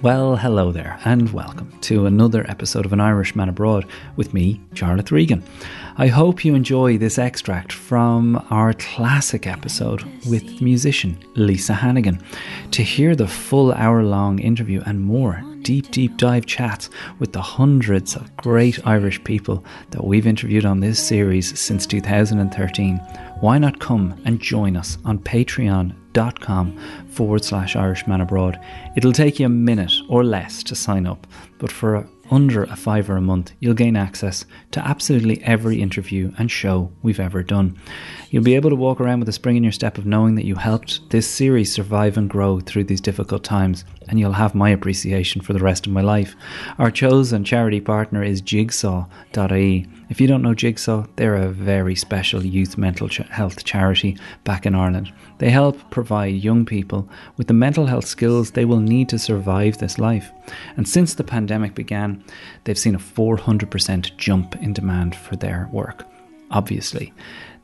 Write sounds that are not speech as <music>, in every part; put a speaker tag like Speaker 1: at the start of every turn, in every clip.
Speaker 1: Well, hello there, and welcome to another episode of An Irishman Abroad with me, Jarlath Regan. I hope you enjoy this extract from our classic episode with musician Lisa Hannigan. To hear the full hour long interview and more deep, deep dive chats with the hundreds of great Irish people that we've interviewed on this series since 2013, why not come and join us on Patreon dot com forward slash Irishman abroad. It'll take you a minute or less to sign up, but for under a fiver a month, you'll gain access to absolutely every interview and show we've ever done. You'll be able to walk around with a spring in your step of knowing that you helped this series survive and grow through these difficult times, and you'll have my appreciation for the rest of my life. Our chosen charity partner is Jigsaw.ie. If you don't know Jigsaw, they're a very special youth mental ch- health charity back in Ireland. They help provide young people with the mental health skills they will need to survive this life. And since the pandemic began, they've seen a 400% jump in demand for their work. Obviously,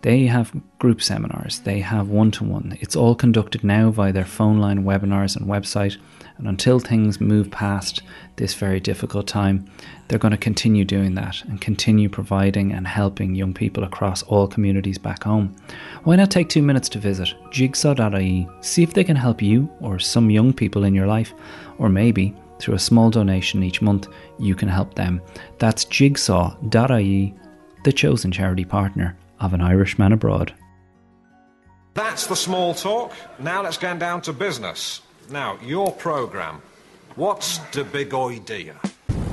Speaker 1: they have group seminars, they have one to one. It's all conducted now via their phone line, webinars, and website. And until things move past this very difficult time, they're going to continue doing that and continue providing and helping young people across all communities back home. Why not take two minutes to visit jigsaw.ie, see if they can help you or some young people in your life, or maybe through a small donation each month, you can help them. That's jigsaw.ie, the chosen charity partner of an Irishman abroad.
Speaker 2: That's the small talk. Now let's get down to business. Now, your programme. What's the big idea?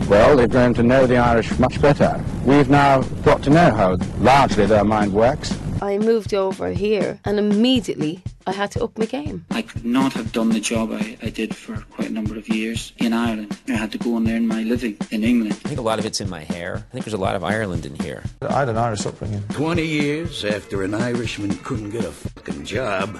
Speaker 3: Well, they've grown to know the Irish much better. We've now got to know how largely their mind works.
Speaker 4: I moved over here and immediately I had to up my game.
Speaker 5: I could not have done the job I, I did for quite a number of years in Ireland. I had to go and earn my living in England.
Speaker 6: I think a lot of it's in my hair. I think there's a lot of Ireland in here.
Speaker 7: I had an Irish upbringing.
Speaker 8: 20 years after an Irishman couldn't get a fucking job,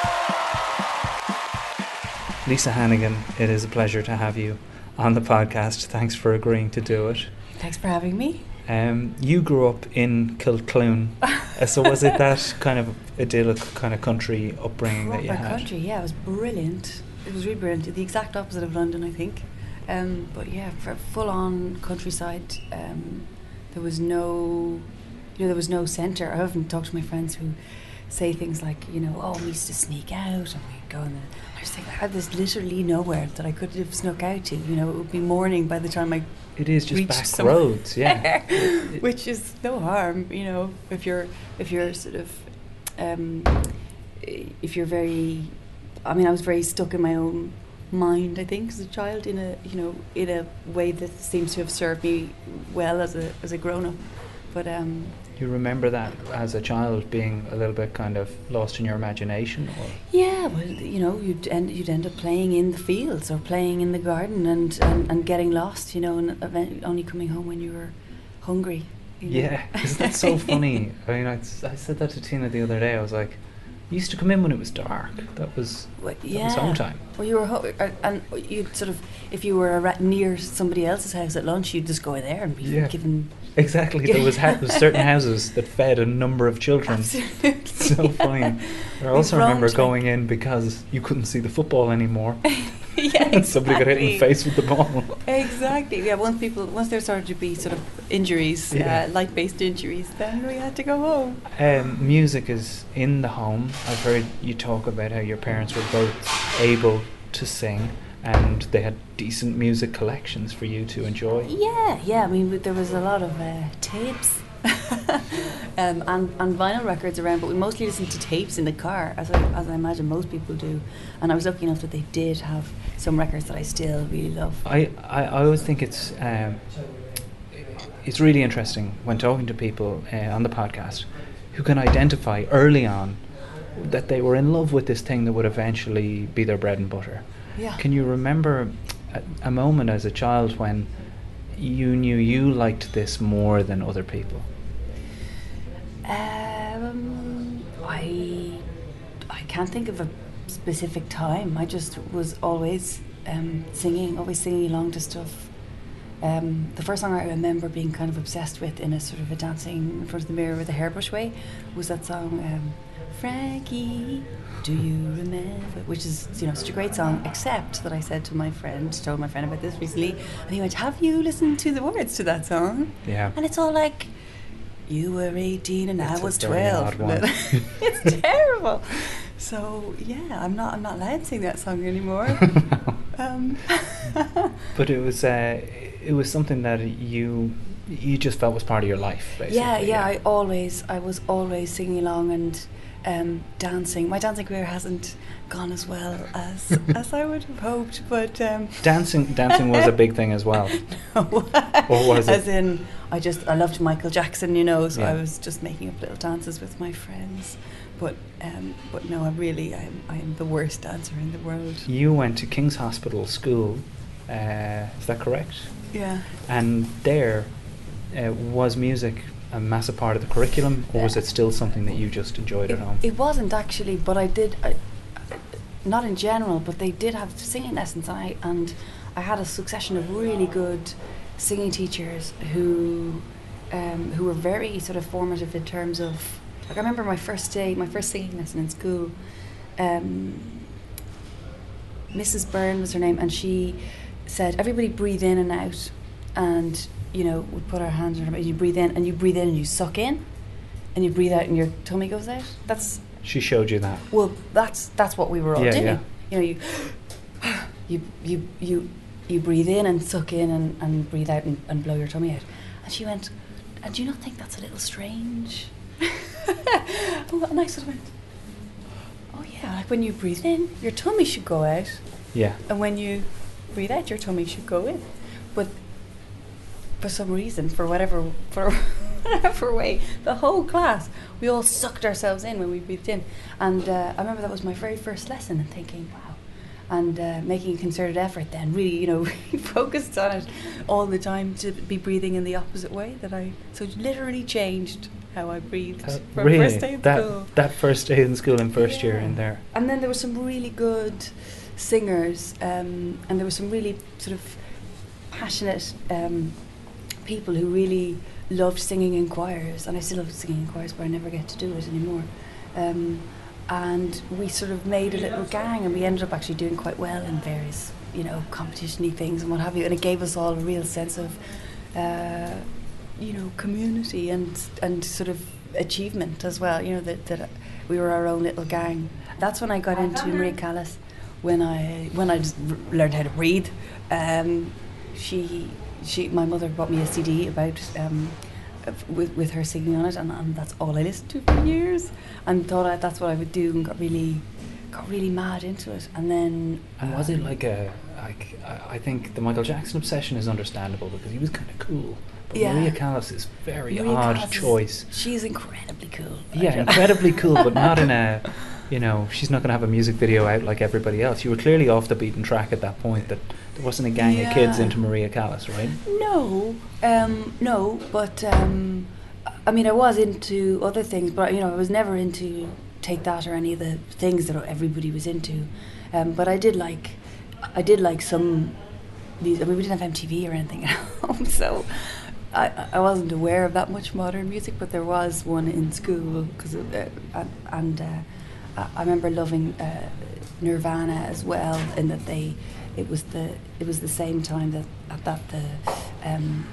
Speaker 1: Lisa Hannigan, it is a pleasure to have you on the podcast. Thanks for agreeing to do it.
Speaker 9: Thanks for having me.
Speaker 1: Um, you grew up in Kilcloon, uh, so was it that <laughs> kind of idyllic kind of country upbringing
Speaker 9: Proper
Speaker 1: that you had?
Speaker 9: country, yeah, it was brilliant. It was really brilliant. The exact opposite of London, I think. Um, but yeah, for full on countryside. Um, there was no, you know, there was no centre. I often talked to my friends who say things like, you know, oh, we used to sneak out and we'd go and I just think I had this literally nowhere that I could have snuck out to. You know, it would be morning by the time I.
Speaker 1: It is just back
Speaker 9: somewhere.
Speaker 1: roads, yeah. <laughs> <laughs>
Speaker 9: Which is no harm, you know, if you're if you're sort of, um, if you're very, I mean, I was very stuck in my own mind. I think as a child, in a you know, in a way that seems to have served me well as a as a grown up, but um,
Speaker 1: you remember that as a child being a little bit kind of lost in your imagination or?
Speaker 9: Yeah well you know you'd end you'd end up playing in the fields or playing in the garden and and, and getting lost you know and only coming home when you were hungry you know?
Speaker 1: yeah isn't that so <laughs> funny. I mean I, I said that to tina the other day. I was like you used to come in when it was dark. That was
Speaker 9: well,
Speaker 1: that
Speaker 9: yeah.
Speaker 1: was home time.
Speaker 9: Well, you were ho- uh, and you'd sort of if you were ra- near somebody else's house at lunch, you'd just go there and be
Speaker 1: yeah.
Speaker 9: given.
Speaker 1: Exactly, there was, ha- certain houses that fed a number of children.
Speaker 9: Absolutely.
Speaker 1: so funny. I also remember going in because you couldn't see the football anymore. <laughs> <laughs>
Speaker 9: yeah, <laughs> exactly.
Speaker 1: somebody got hit in the face with the ball.
Speaker 9: Exactly. Yeah. Once people, once there started to be sort of injuries,
Speaker 1: Yeah.
Speaker 9: uh, light-based injuries, then we had to go home.
Speaker 1: Um, music is in the home. I've heard you talk about how your parents were both able to sing and they had decent music collections for you to enjoy.
Speaker 9: Yeah, yeah. I mean, there was a lot of uh, tapes <laughs> um, and, and vinyl records around, but we mostly listened to tapes in the car, as I, as I imagine most people do. And I was lucky enough that they did have some records that I still really love.
Speaker 1: I, I, I always think it's um, it's really interesting when talking to people uh, on the podcast who can identify early on that they were in love with this thing that would eventually be their bread and butter.
Speaker 9: Yeah.
Speaker 1: Can you remember a, a moment as a child when you knew you liked this more than other people?
Speaker 9: Um, I I can't think of a specific time. I just was always um, singing, always singing along to stuff. Um, the first song I remember being kind of obsessed with in a sort of a dancing in front of the mirror with a hairbrush way was that song um, Frankie, do you remember? Which is you know such a great song. Except that I said to my friend, told my friend about this recently, and he went, "Have you listened to the words to that song?"
Speaker 1: Yeah.
Speaker 9: And it's all like, "You were 18 and I
Speaker 1: It's a
Speaker 9: was
Speaker 1: very
Speaker 9: 12."
Speaker 1: odd one. <laughs>
Speaker 9: it's terrible. So yeah, I'm not I'm not allowed to sing that song anymore. <laughs> um, <laughs>
Speaker 1: But it was uh, it was something that you you just felt was part of your life, basically.
Speaker 9: yeah, yeah. I always I was always singing along and um, dancing. My dancing career hasn't gone as well as <laughs> as I would have hoped, but um,
Speaker 1: Dancing, dancing was a big thing as well. <laughs> Or was it?
Speaker 9: as in I just I loved Michael Jackson, you know, so
Speaker 1: Yeah.
Speaker 9: I was just making up little dances with my friends. But um, but no, I really I'm I'm the worst dancer in the world.
Speaker 1: You went to King's Hospital School, uh, is that correct?
Speaker 9: Yeah.
Speaker 1: And there, uh, was music a massive part of the curriculum, or was it still something that you just enjoyed at home?
Speaker 9: It wasn't actually, but I did. I, not in general, but they did have singing lessons, and I and I had a succession of really good singing teachers who um, who were very sort of formative in terms of. Like I remember my first day, my first singing lesson in school. Um, Mrs. Byrne was her name, and she said, "Everybody breathe in and out," and you know, we put our hands on her, and you breathe in, and you breathe in, and you suck in, and you breathe out, and your tummy goes out. That's
Speaker 1: She showed you that.
Speaker 9: well, that's that's what we were all
Speaker 1: Yeah,
Speaker 9: doing.
Speaker 1: yeah.
Speaker 9: You know, you you you you you breathe in and suck in and, and breathe out and, and blow your tummy out. And she went, and do you not think that's a little strange? <laughs> and I sort of went, oh yeah, like when you breathe in, your tummy should go out,
Speaker 1: Yeah.
Speaker 9: and when you breathe out, your tummy should go in. But for some reason, for whatever for <laughs> whatever way, the whole class we all sucked ourselves in when we breathed in. And uh, I remember that was my very first lesson, and thinking, wow. And uh, making a concerted effort, then really, you know, <laughs> really focused on it all the time to be breathing in the opposite way. That I so it literally changed how I breathed
Speaker 1: Uh,
Speaker 9: from
Speaker 1: really,
Speaker 9: first day in
Speaker 1: that
Speaker 9: school.
Speaker 1: that first day in school and first year in there.
Speaker 9: And then there were some really good singers, um, and there were some really sort of passionate um, people who really loved singing in choirs, and I still love singing in choirs, but I never get to do it anymore. Um, and we sort of made a little gang, and we ended up actually doing quite well in various, you know, competition-y things and what have you. And it gave us all a real sense of, uh, you know, community and and sort of achievement as well. You know that that we were our own little gang. That's when I got into Maria Callas. When I when I just r- learned how to breathe. Um, she she my mother bought me a CD about um, with with her singing on it, and, and that's all I listened to for years, and thought I, that's what I would do, and got really got really mad into it, and then
Speaker 1: And was it
Speaker 9: um,
Speaker 1: like a like I think the Michael Jackson obsession is understandable because he was kind of cool. But
Speaker 9: Yeah.
Speaker 1: Maria Callas is very
Speaker 9: Maria
Speaker 1: odd
Speaker 9: Callas is-
Speaker 1: choice.
Speaker 9: She's incredibly cool.
Speaker 1: Yeah, <laughs> incredibly cool, but not in a, <laughs> you know, she's not going to have a music video out like everybody else. You were clearly off the beaten track at that point. That there wasn't a gang of kids into Maria Callas, right?
Speaker 9: No, um, no, but um, I mean, I was into other things, but you know, I was never into take that or any of the things that everybody was into. Um, but I did like, I did like some. These, I mean, we didn't have MTV or anything at <laughs> home, so I, I wasn't aware of that much modern music. But there was one in school because, uh, and, and uh, I- remember loving uh, Nirvana as well, in that they, it was the it was the same time that at that the um,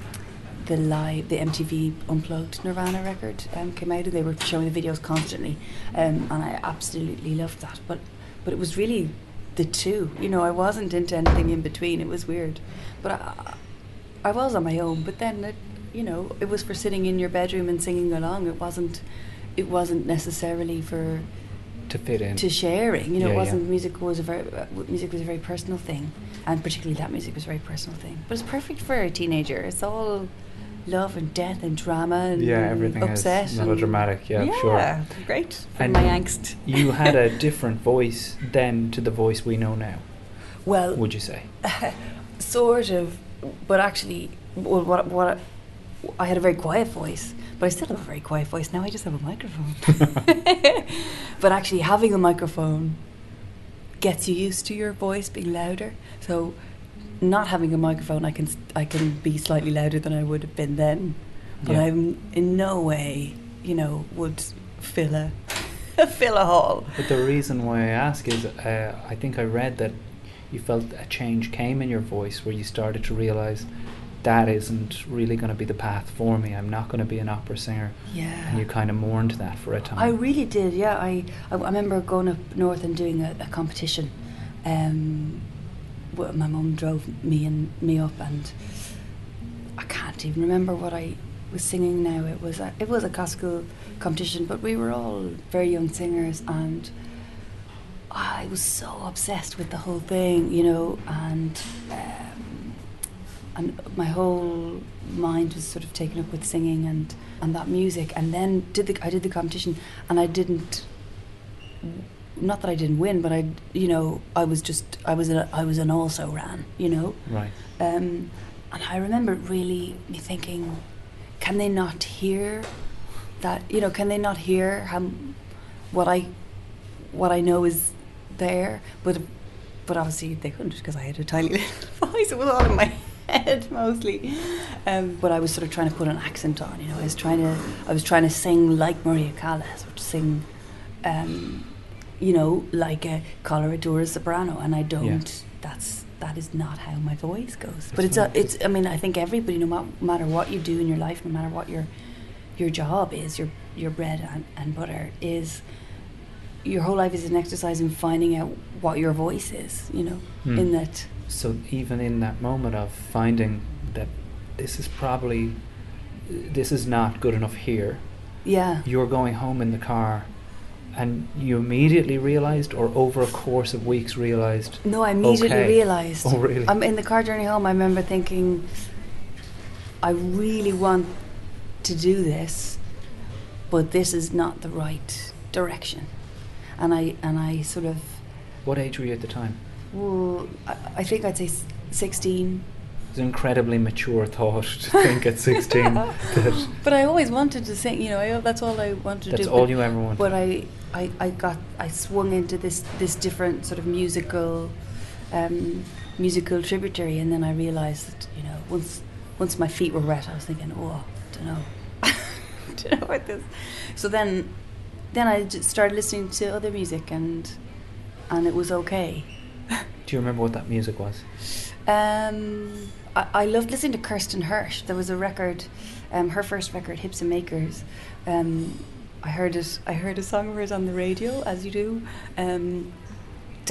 Speaker 9: the live the MTV Unplugged Nirvana record um, came out, and they were showing the videos constantly, um, and I absolutely loved that. But but it was really the two. You know, I wasn't into anything in between. It was weird, but I, I was on my own. But then, it, you know, it was for sitting in your bedroom and singing along. It wasn't. It wasn't necessarily for
Speaker 1: To fit in.
Speaker 9: to sharing. You know,
Speaker 1: Yeah,
Speaker 9: it wasn't music was a very uh, music was a very personal thing, and particularly that music was a very personal thing. But it's perfect for a teenager. It's all love and death and drama and
Speaker 1: Yeah, everything
Speaker 9: upset
Speaker 1: is melodramatic. Yeah,
Speaker 9: yeah,
Speaker 1: sure.
Speaker 9: great
Speaker 1: And
Speaker 9: my angst.
Speaker 1: you had a <laughs> different voice then to the voice we know now.
Speaker 9: Well,
Speaker 1: Would you say? <laughs>
Speaker 9: sort of, but actually, well, what what I had a very quiet voice, but I still have a very quiet voice now. I just have a microphone. <laughs> but actually, having a microphone gets you used to your voice being louder. So, not having a microphone, I can I can be slightly louder than I would have been then. But
Speaker 1: Yeah.
Speaker 9: I'm in no way, you know, would fill a <laughs> fill a hall.
Speaker 1: But the reason why I ask is uh, I think I read that you felt a change came in your voice where you started to realize that isn't really going to be the path for me. I'm not going to be an opera singer.
Speaker 9: Yeah.
Speaker 1: And you kind of mourned that for a time.
Speaker 9: I really did, yeah. I, I, I remember going up north and doing a, a competition. Um, my mum drove me and me up, and I can't even remember what I was singing now. It was a, it was a classical competition, but we were all very young singers, and I was so obsessed with the whole thing, you know, and. Um, and my whole mind was sort of taken up with singing and, and that music. And then did the I did the competition and I didn't not that I didn't win but I you know I was just I was a, I was an also ran you know?
Speaker 1: Right.
Speaker 9: um, and I remember really me thinking can they not hear that you know can they not hear how what I what I know is there? But but obviously they couldn't because I had a tiny <laughs> little voice it was all in my head mostly. Um, but I was sort of trying to put an accent on you know I was trying to I was trying to sing like Maria Callas or to sing um, you know like a coloratura soprano and I don't that's that is not how my voice goes. But it's a, it's I mean I think everybody no ma- matter what you do in your life no matter what your your job is your your bread and, and butter is your whole life is an exercise in finding out what your voice is you know
Speaker 1: Hmm.
Speaker 9: in that
Speaker 1: So even in that moment of finding that this is probably this is not good enough here,
Speaker 9: yeah
Speaker 1: you're going home in the car and you immediately realized or over a course of weeks realized
Speaker 9: No, I immediately
Speaker 1: okay.
Speaker 9: realised.
Speaker 1: Oh really?
Speaker 9: I'm in the car journey home. I remember thinking, I really want to do this, but this is not the right direction. And I and I sort of,
Speaker 1: what age were you at the time?
Speaker 9: Well, I, think I'd say sixteen.
Speaker 1: It's an incredibly mature thought to think at 16 <laughs> that
Speaker 9: But I always wanted to sing. You know, I, that's all I wanted to
Speaker 1: That's
Speaker 9: do.
Speaker 1: all
Speaker 9: but-
Speaker 1: you ever wanted.
Speaker 9: But I, I, I got, I swung into this this different sort of musical, um, musical tributary, and then I realised that you know once once my feet were wet, I was thinking, oh, I don't know, <laughs> don't know what this. So then, then I just started listening to other music, and and it was okay.
Speaker 1: Do you remember what that music was?
Speaker 9: Um, I, I loved listening to Kristin Hersh. There was a record, um, her first record, Hips and Makers. Um, I heard it. I heard a song of hers on the radio, as you do. Um,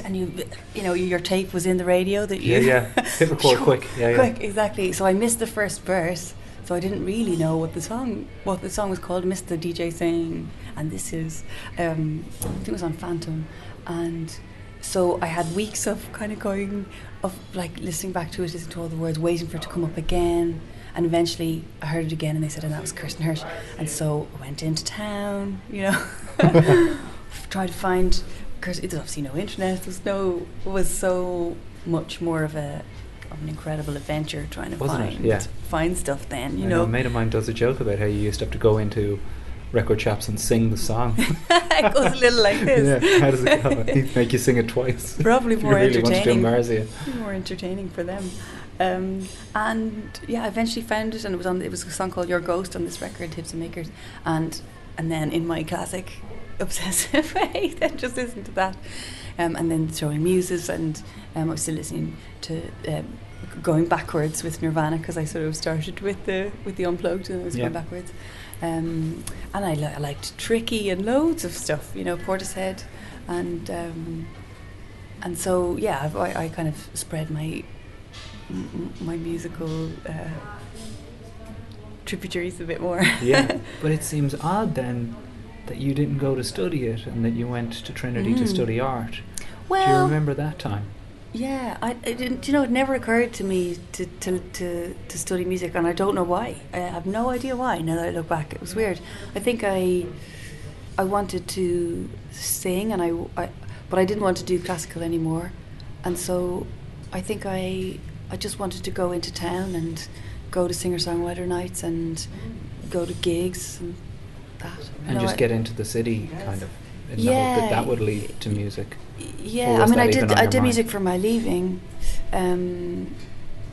Speaker 9: and you, you know, your tape was in the radio that you.
Speaker 1: Yeah, yeah. <laughs> Hit record quick. Yeah, yeah.
Speaker 9: Quick, exactly. So I missed the first verse. So I didn't really know what the song, what the song was called. I missed the DJ saying, and this is, um, I think it was on Phantom, and so I had weeks of kind of going, of like listening back to it, listening to all the words, waiting for it to come up again, and eventually I heard it again, and they said, and that was Kristin Hersh, and so I went into town, you know, <laughs> tried to find. Kristin, there's obviously no internet. There's no. It was so much more of a of an incredible adventure trying to
Speaker 1: Wasn't
Speaker 9: find
Speaker 1: Yeah.
Speaker 9: find stuff. Then you
Speaker 1: I
Speaker 9: know,
Speaker 1: a mate of mine does a joke about how you used to have to go into record shops and sing the song. <laughs>
Speaker 9: it goes a little like this.
Speaker 1: yeah, how does it go? He'd make you sing it twice.
Speaker 9: Probably <laughs> more
Speaker 1: really
Speaker 9: entertaining. More entertaining for them. Um, and yeah, I eventually found it, and it was on. It was a song called "Your Ghost" on this record, Hips and Makers, and and then in my classic <laughs> obsessive way, then just listen to that, um, and then throwing muses, and um, I was still listening to. Um, going backwards with Nirvana because I sort of started with the with the unplugged and I was
Speaker 1: Yeah.
Speaker 9: going backwards, um, and I, li- I liked Tricky and loads of stuff, you know, Portishead, and um, and so yeah, I, I kind of spread my my musical uh, tributaries a bit more.
Speaker 1: yeah, <laughs> but it seems odd then that you didn't go to study it and that you went to Trinity to
Speaker 9: Mm.
Speaker 1: study art. Do you remember that time?
Speaker 9: Yeah, I, I didn't. You know, it never occurred to me to, to, to, to study music, and I don't know why. I have no idea why. Now that I look back, it was weird. I think I I wanted to sing, and I, I but I didn't want to do classical anymore, and so I think I I just wanted to go into town and go to singer songwriter nights and go to gigs and that.
Speaker 1: And
Speaker 9: No,
Speaker 1: just
Speaker 9: I-
Speaker 1: get into the city, kind of. in the hope
Speaker 9: Yeah.
Speaker 1: that that would lead to music.
Speaker 9: Yeah, I mean, I did. I did
Speaker 1: mind?
Speaker 9: music for my leaving, um,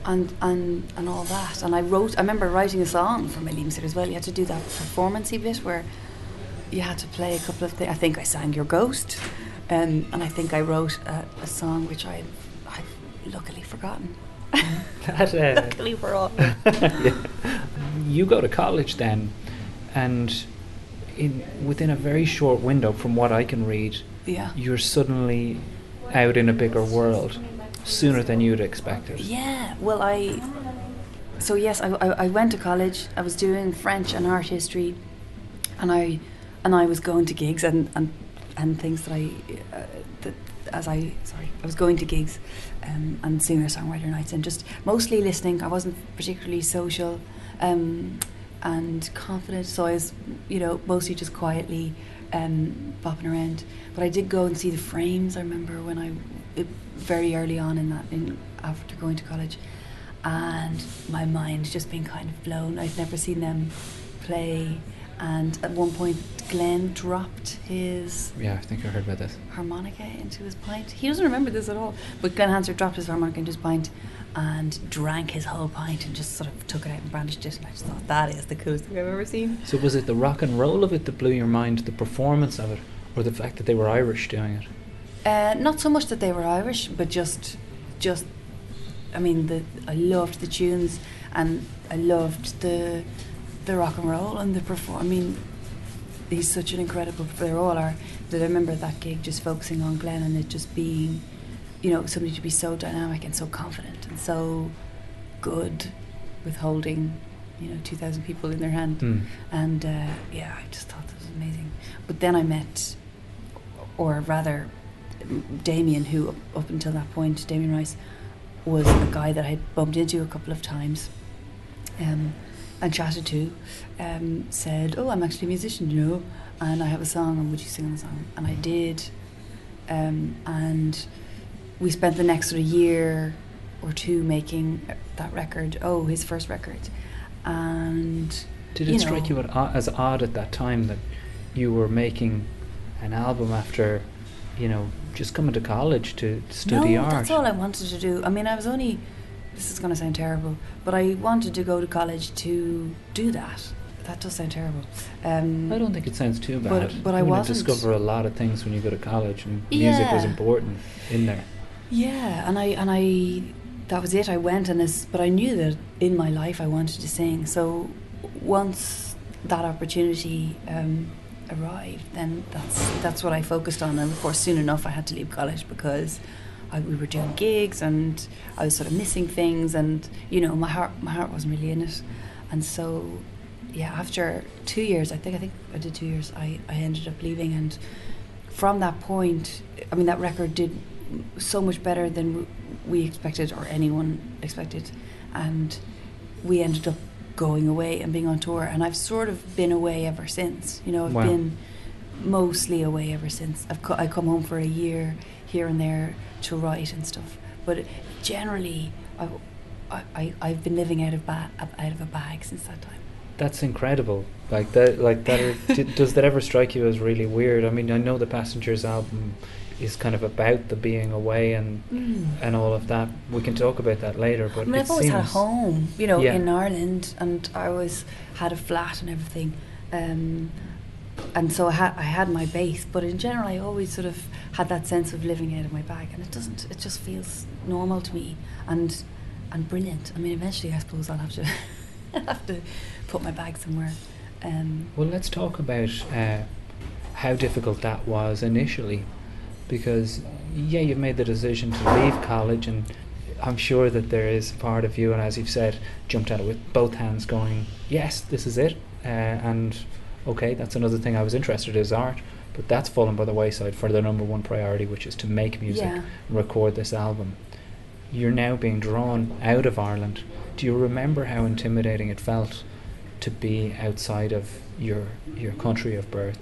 Speaker 9: and and and all that. And I wrote. I remember writing a song for my leaving as well. You had to do that performancey bit where you had to play a couple of things. I think I sang "Your Ghost," um, and I think I wrote a, a song which I I've luckily forgotten. <laughs>
Speaker 1: That, uh, <laughs>
Speaker 9: luckily for all. <laughs>
Speaker 1: Yeah. You go to college then, and in within a very short window, from what I can read,
Speaker 9: Yeah.
Speaker 1: you're suddenly out in a bigger world sooner than you'd expected.
Speaker 9: Yeah, well, I. So yes, I, I, I went to college. I was doing French and art history, and I, and I was going to gigs and and, and things that I, uh, that as I sorry, I was going to gigs, um, and singer songwriter nights and just mostly listening. I wasn't particularly social, um, and confident, so I was, you know, mostly just quietly, um, bopping around. But I did go and see the Frames. I remember when I, it, very early on in that, in after going to college, and my mind just being kind of blown. I'd never seen them play, and at one point, Glenn dropped his
Speaker 1: Yeah, I think I heard about this.
Speaker 9: harmonica into his pint. He doesn't remember this at all. But Glenn Hansard dropped his harmonica into his pint and drank his whole pint and just sort of took it out and brandished it. And I just thought, that is the coolest thing I've ever seen.
Speaker 1: So was it the rock and roll of it that blew your mind, the performance of it, or the fact that they were Irish doing it?
Speaker 9: Uh, not so much that they were Irish, but just, just, I mean, the I loved the tunes and I loved the, the rock and roll and the perform. I mean, he's such an incredible. They all are. That I remember that gig just focusing on Glenn and it just being, you know, somebody to be so dynamic and so confident and so good with holding, you know, two thousand people in their hand.
Speaker 1: Mm.
Speaker 9: And uh, yeah, I just thought that was amazing. But then I met, or rather, Damien, who up, up until that point, Damien Rice, was a guy that I had bumped into a couple of times um, and chatted to, um, said, Oh, I'm actually a musician, you know, and I have a song, and would you sing on the song? And I did. Um, and we spent the next sort of year or two making that record, oh, his first record. And.
Speaker 1: Did it strike
Speaker 9: know,
Speaker 1: you as odd at that time that you were making an album after, you know, just coming to college to study
Speaker 9: no,
Speaker 1: art?
Speaker 9: that's all I wanted to do. I mean, I was only. This is going to sound terrible, but I wanted to go to college to do that. That does sound terrible. Um,
Speaker 1: I don't think it sounds too bad.
Speaker 9: But, but I wasn't.
Speaker 1: discover a lot of things when you go to college, and music was important in there.
Speaker 9: Yeah, and I and I that was it. I went and this, but I knew that in my life I wanted to sing. So once that opportunity um, arrived, then that's that's what I focused on. And of course, soon enough, I had to leave college because I, we were doing gigs and I was sort of missing things, and you know, my heart my heart wasn't really in it. And so, yeah, after two years, I think I think I did two years. I I ended up leaving, and from that point, I mean, that record did so much better than we expected or anyone expected, and we ended up going away and being on tour. And I've sort of been away ever since. You know, I've
Speaker 1: Wow.
Speaker 9: been mostly away ever since. I've co- I come home for a year here and there to write and stuff, but generally, I, I, I I've been living out of ba- out of a bag since that time.
Speaker 1: That's incredible. Like that, like that. d- <laughs> does that ever strike you as really weird? I mean, I know the Passengers album is kind of about the being away and
Speaker 9: Mm.
Speaker 1: and all of that. We can talk about that later. But
Speaker 9: I mean,
Speaker 1: it
Speaker 9: I've always had a home, you know,
Speaker 1: Yeah.
Speaker 9: in Ireland, and I always had a flat and everything. Um, and so I had I had my base, but in general, I always sort of had that sense of living out of my bag, and it doesn't. It just feels normal to me, and and brilliant. I mean, eventually, I suppose I'll have to <laughs> have to put my bag somewhere. Um,
Speaker 1: Well, let's talk about uh, how difficult that was initially, because yeah, you've made the decision to leave college, and I'm sure that there is part of you, and as you've said, jumped at it with both hands, going, "Yes, this is it," uh, and okay, that's another thing I was interested in is art, but that's fallen by the wayside for the number one priority, which is to make music,
Speaker 9: Yeah.
Speaker 1: record this album. You're now being drawn out of Ireland. Do you remember how intimidating it felt to be outside of your your country of birth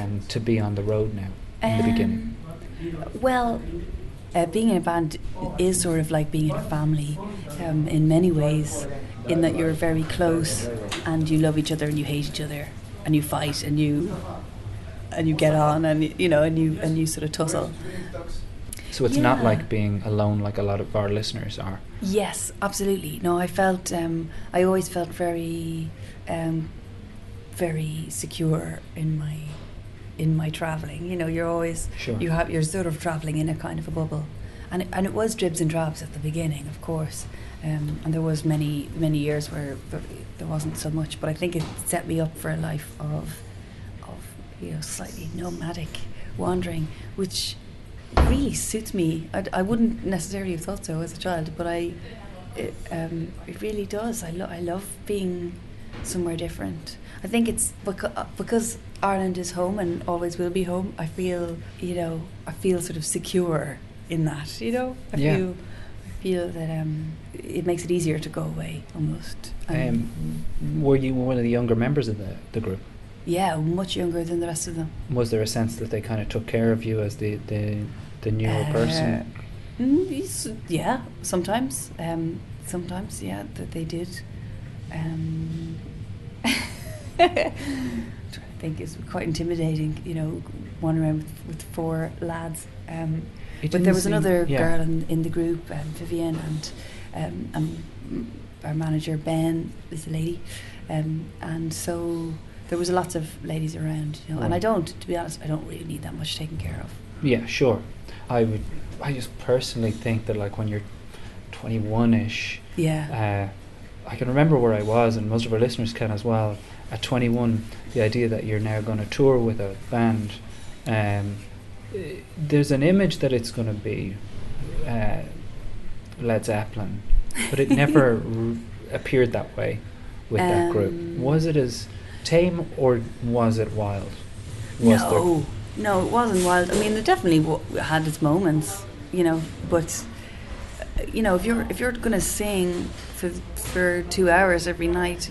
Speaker 1: and to be on the road now in the beginning?
Speaker 9: Um, Well, uh, being in a band is sort of like being in a family um, in many ways. in that you're very close and you love each other and you hate each other and you fight and you and you get on and you know and you and you sort of tussle.
Speaker 1: So it's not like being alone like a lot of our listeners are.
Speaker 9: Yes, absolutely. No, I felt um, I always felt very um, very secure in my in my traveling. You know, you're always
Speaker 1: Sure.
Speaker 9: you have you're sort of traveling in a kind of a bubble, and it, and it was dribs and drabs at the beginning, of course. Um, and there was many many years where there- there wasn't so much, but I think it set me up for a life of of you know slightly nomadic wandering, which really suits me. I, I wouldn't necessarily have thought so as a child, but I it, um, it really does. I, lo- I love being somewhere different. I think it's because, because Ireland is home and always will be home. I feel you know I feel sort of secure in that. You know I
Speaker 1: Yeah.
Speaker 9: feel I feel that um, it makes it easier to go away almost.
Speaker 1: Um, were you one of the younger members of the, the group?
Speaker 9: Yeah, much younger than the rest of them.
Speaker 1: Was there a sense that they kind of took care of you as the, the, the newer
Speaker 9: Uh,
Speaker 1: person?
Speaker 9: Mm, yeah, sometimes. Um, sometimes, yeah, that they did. Um, <laughs> to think it's quite intimidating, you know, wandering around with, with four lads. Um, but there was another
Speaker 1: yeah.
Speaker 9: girl in, in the group, um, Vivienne, and um, um, our manager Ben is a lady, um, and so there was lots of ladies around, you know. And I don't, to be honest, I don't really need that much taken care of.
Speaker 1: Yeah, sure. I would. I just personally think that like when you're 21ish,
Speaker 9: Yeah.
Speaker 1: uh, I can remember where I was, and most of our listeners can as well. At 21, the idea that you're now going to tour with a band, um, there's an image that it's going to be uh, Led Zeppelin, but it never <laughs> r- appeared that way with that group.
Speaker 9: Um,
Speaker 1: Was it as tame or was it wild? Was
Speaker 9: no, no, it wasn't wild. I mean, it definitely w- had its moments, you know. But you know, if you're if you're going to sing for for two hours every night,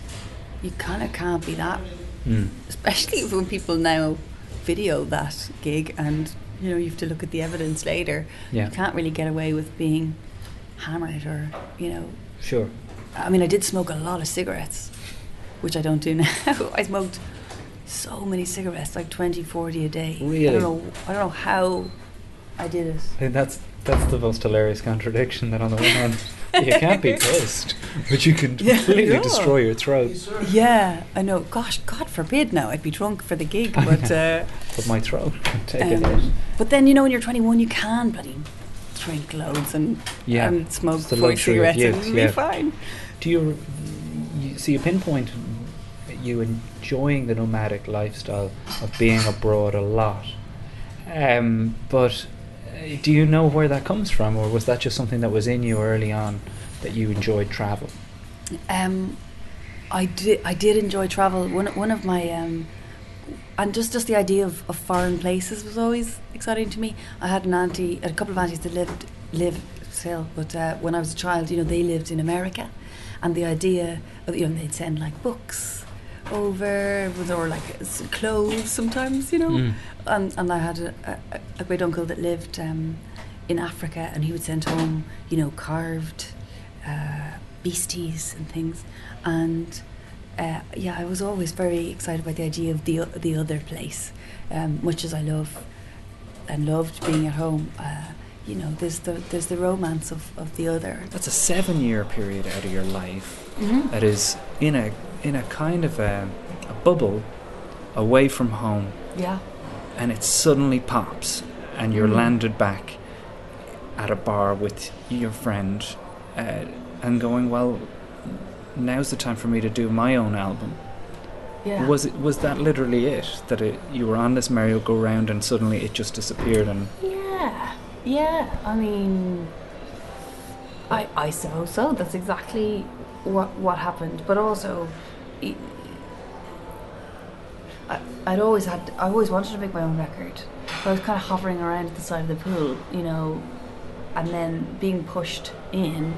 Speaker 9: you kind of can't be that.
Speaker 1: Mm.
Speaker 9: Especially when people now video that gig, and you know you have to look at the evidence later.
Speaker 1: Yeah.
Speaker 9: You can't really get away with being hammered or you know.
Speaker 1: Sure.
Speaker 9: I mean, I did smoke a lot of cigarettes, which I don't do now. <laughs> I smoked so many cigarettes, like 20, 40 a day.
Speaker 1: Really?
Speaker 9: I don't know. I don't know how I did it.
Speaker 1: I think that's that's the most hilarious contradiction. That on the one hand, you can't be <laughs> pissed, but you can <laughs>
Speaker 9: Yeah,
Speaker 1: completely
Speaker 9: yeah.
Speaker 1: destroy your throat.
Speaker 9: Yeah, I know. Gosh, God forbid now I'd be drunk for the gig, but uh,
Speaker 1: But my throat can take it
Speaker 9: um,
Speaker 1: out.
Speaker 9: but then you know when you're 21, you can bloody drink loads and
Speaker 1: Yeah,
Speaker 9: and smoke
Speaker 1: it's the
Speaker 9: 40
Speaker 1: luxury
Speaker 9: cigarettes
Speaker 1: youth,
Speaker 9: and you'll
Speaker 1: yeah.
Speaker 9: be fine.
Speaker 1: Do you, you see you pinpoint you enjoying the nomadic lifestyle of being abroad a lot? Um, but uh, do you know where that comes from, or was that just something that was in you early on that you enjoyed travel?
Speaker 9: Um, I did. I did enjoy travel. One one of my um, and just just the idea of, of foreign places was always exciting to me. I had an auntie, a couple of aunties that lived live still, but uh, when I was a child, you know, they lived in America, and the idea of you know they'd send like books over or like clothes sometimes, you know,
Speaker 1: Mm.
Speaker 9: and and I had a, a, a great uncle that lived um, in Africa, and he would send home, you know, carved uh, beasties and things, and uh, yeah, I was always very excited by the idea of the the other place, um, much as I love and loved being at home. Uh, you know, there's the there's the romance of, of the other.
Speaker 1: That's a seven-year period out of your life
Speaker 9: Mhm.
Speaker 1: that is in a in a kind of a, a bubble away from home,
Speaker 9: Yeah.
Speaker 1: and it suddenly pops, and you're
Speaker 9: Mm.
Speaker 1: landed back at a bar with your friend, uh, and going, well, now's the time for me to do my own album.
Speaker 9: Yeah.
Speaker 1: Was it was that literally it? That it, you were on this merry-go-round and suddenly it just disappeared and
Speaker 9: Yeah, yeah. I mean, I I suppose so. That's exactly what what happened. But also, i- I'd always had. I always wanted to make my own record. But I was kind of hovering around at the side of the pool, you know, and then being pushed in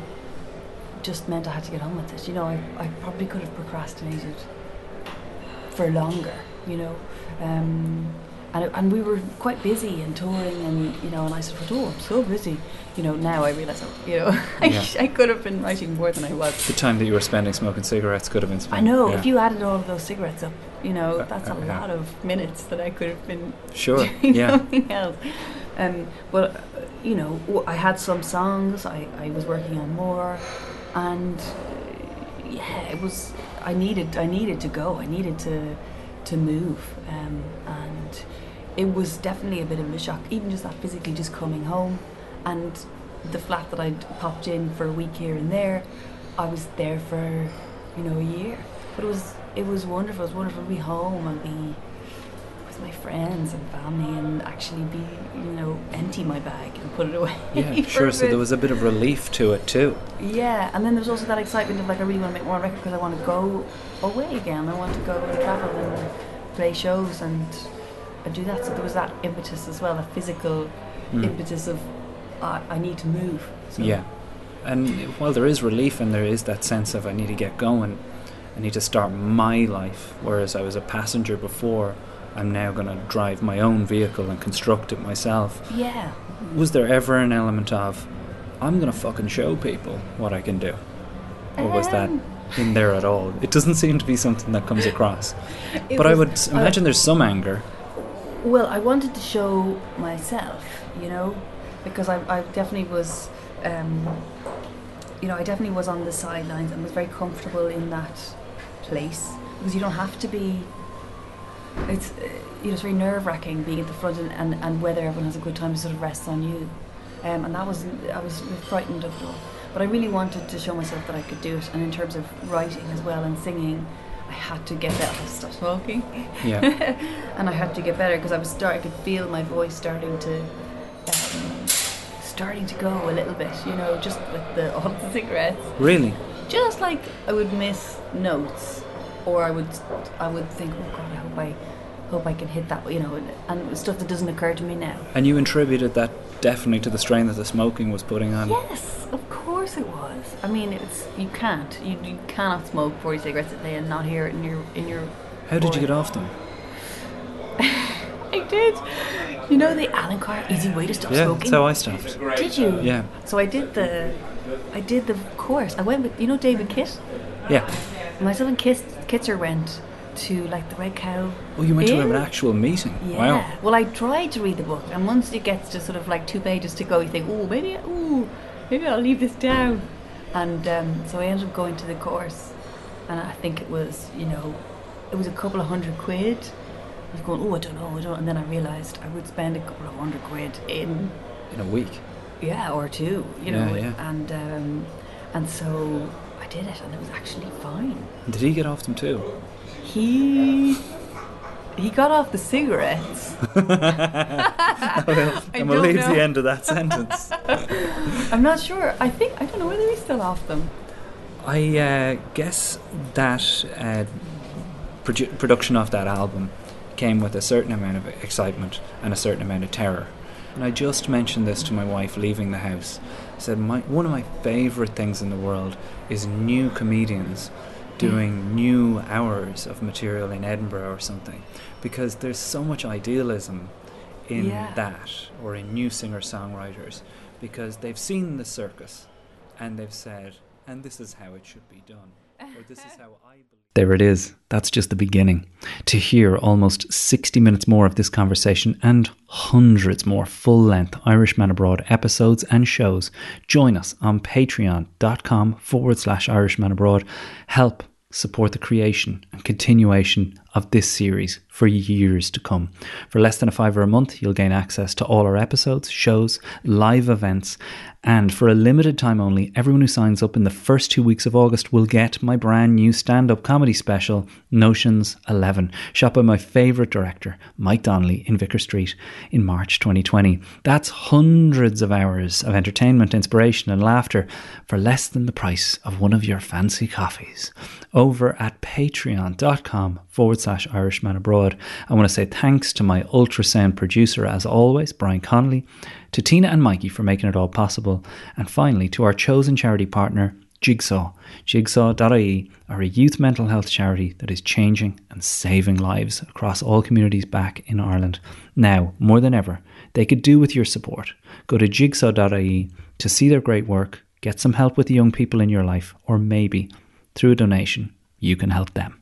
Speaker 9: just meant I had to get on with it. You know, I I probably could have procrastinated for longer. You know. Um, and, it, and we were quite busy and touring, and you know, and I said, "Oh, I'm so busy." You know, now I realise, you know, <laughs> I,
Speaker 1: Yeah.
Speaker 9: I could have been writing more than I was.
Speaker 1: The time that you were spending smoking cigarettes could have been spent.
Speaker 9: I know.
Speaker 1: yeah.
Speaker 9: If you added all of those cigarettes up, you know,
Speaker 1: Uh,
Speaker 9: that's a
Speaker 1: uh, yeah.
Speaker 9: lot of minutes that I could have been
Speaker 1: Sure, <laughs>
Speaker 9: doing
Speaker 1: yeah.
Speaker 9: something else. Um, but uh, you know, w- I had some songs. I, I was working on more, and uh, yeah, it was. I needed. I needed to go. I needed to to move, um, and it was definitely a bit of a shock. Even just that physically, just coming home, and the flat that I'd popped in for a week here and there, I was there for you know a year. But it was it was wonderful. It was wonderful to be home and be with my friends and family and actually be you know empty my bag and put it away.
Speaker 1: Yeah, <laughs> sure. So there was a bit of relief to it too.
Speaker 9: Yeah, and then there was also that excitement of like I really want to make more records because I want to go away again. I want to go and travel and play shows and and do that. So there was that impetus as well, a physical
Speaker 1: Mm.
Speaker 9: impetus of I I need to move. So
Speaker 1: Yeah. And while there is relief and there is that sense of I need to get going, I need to start my life, whereas I was a passenger before, I'm now going to drive my own vehicle and construct it myself.
Speaker 9: Yeah.
Speaker 1: Was there ever an element of, I'm going to fucking show people what I can do? Or was that
Speaker 9: Um.
Speaker 1: in there at all? It doesn't seem to be something that comes across. <laughs> But I would imagine there's some anger.
Speaker 9: Well, I wanted to show myself, you know, because I, I definitely was, um, you know, I definitely was on the sidelines and was very comfortable in that place because you don't have to be. It's uh, you know it's very nerve wracking being at the front and, and, and whether everyone has a good time sort of rests on you, um, and that was I was frightened of it all. But I really wanted to show myself that I could do it, and in terms of writing as well and singing, I had to get better. I stop smoking.
Speaker 1: Yeah. <laughs>
Speaker 9: and I had to get better because I was start. I could feel my voice starting to, um, starting to go a little bit. You know, just with the <laughs> all the cigarettes.
Speaker 1: Really?
Speaker 9: Just like I would miss notes, or I would, I would think, oh God, I hope I, hope I can hit that. You know, and, and stuff that doesn't occur to me now.
Speaker 1: And you attributed that definitely to the strain that the smoking was putting on.
Speaker 9: Yes, of course it was. I mean, it's you can't, you, you cannot smoke forty cigarettes a day and not hear it in your in your.
Speaker 1: How did you get off them? <laughs>
Speaker 9: I did. You know the Allen Carr easy way to stop
Speaker 1: Yeah,
Speaker 9: smoking.
Speaker 1: that's how I stopped.
Speaker 9: Did you?
Speaker 1: Yeah.
Speaker 9: So I did the, I did the course. I went with you know David Kitt.
Speaker 1: Yeah.
Speaker 9: Myself and Kit, Kitzer went to like the Red Cow.
Speaker 1: Oh, you went to
Speaker 9: Inn.
Speaker 1: an actual meeting?
Speaker 9: Yeah.
Speaker 1: Wow.
Speaker 9: Well, I tried to read the book, and once it gets to sort of like two pages to go, you think, oh, maybe, oh, maybe I'll leave this down. And um, so I ended up going to the course, and I think it was, you know, it was a couple of hundred quid. I was going, oh, I don't know, I don't. And then I realised I would spend a couple of hundred quid in,
Speaker 1: In a week.
Speaker 9: yeah, or two, you know,
Speaker 1: Yeah, yeah.
Speaker 9: and um, and so I did it, and it was actually fine.
Speaker 1: Did he get off them too?
Speaker 9: He he got off the cigarettes.
Speaker 1: and <laughs> <laughs> we'll leave
Speaker 9: know.
Speaker 1: the end of that sentence. <laughs>
Speaker 9: I'm not sure. I think I don't know whether he's still off them.
Speaker 1: I uh, guess that uh, produ- production of that album came with a certain amount of excitement and a certain amount of terror. And I just mentioned this to my wife leaving the house. I said, my, one of my favourite things in the world is new comedians doing new hours of material in Edinburgh or something. Because there's so much idealism in
Speaker 9: Yeah.
Speaker 1: that, or in new singer songwriters, because they've seen the circus and they've said, and this is how it should be done, or this is <laughs> how I believe. There it is. That's just the beginning. To hear almost 60 minutes more of this conversation and hundreds more full length Irishman Abroad episodes and shows, join us on patreon.com forward slash Irishman Abroad. Help support the creation and continuation of this series for years to come. For less than a fiver a month, you'll gain access to all our episodes, shows, live events, and for a limited time only, everyone who signs up in the first two weeks of August will get my brand new stand up comedy special, Notions 11, shot by my favourite director, Mike Donnelly, in Vicar Street in March 2020. That's hundreds of hours of entertainment, inspiration, and laughter for less than the price of one of your fancy coffees. Over at patreon.com forward slash Irishman Abroad. I want to say thanks to my ultrasound producer, as always, Brian Connolly, to Tina and Mikey for making it all possible, and finally to our chosen charity partner, Jigsaw. Jigsaw.ie are a youth mental health charity that is changing and saving lives across all communities back in Ireland. Now, more than ever, they could do with your support. Go to jigsaw.ie to see their great work, get some help with the young people in your life, or maybe through a donation, you can help them.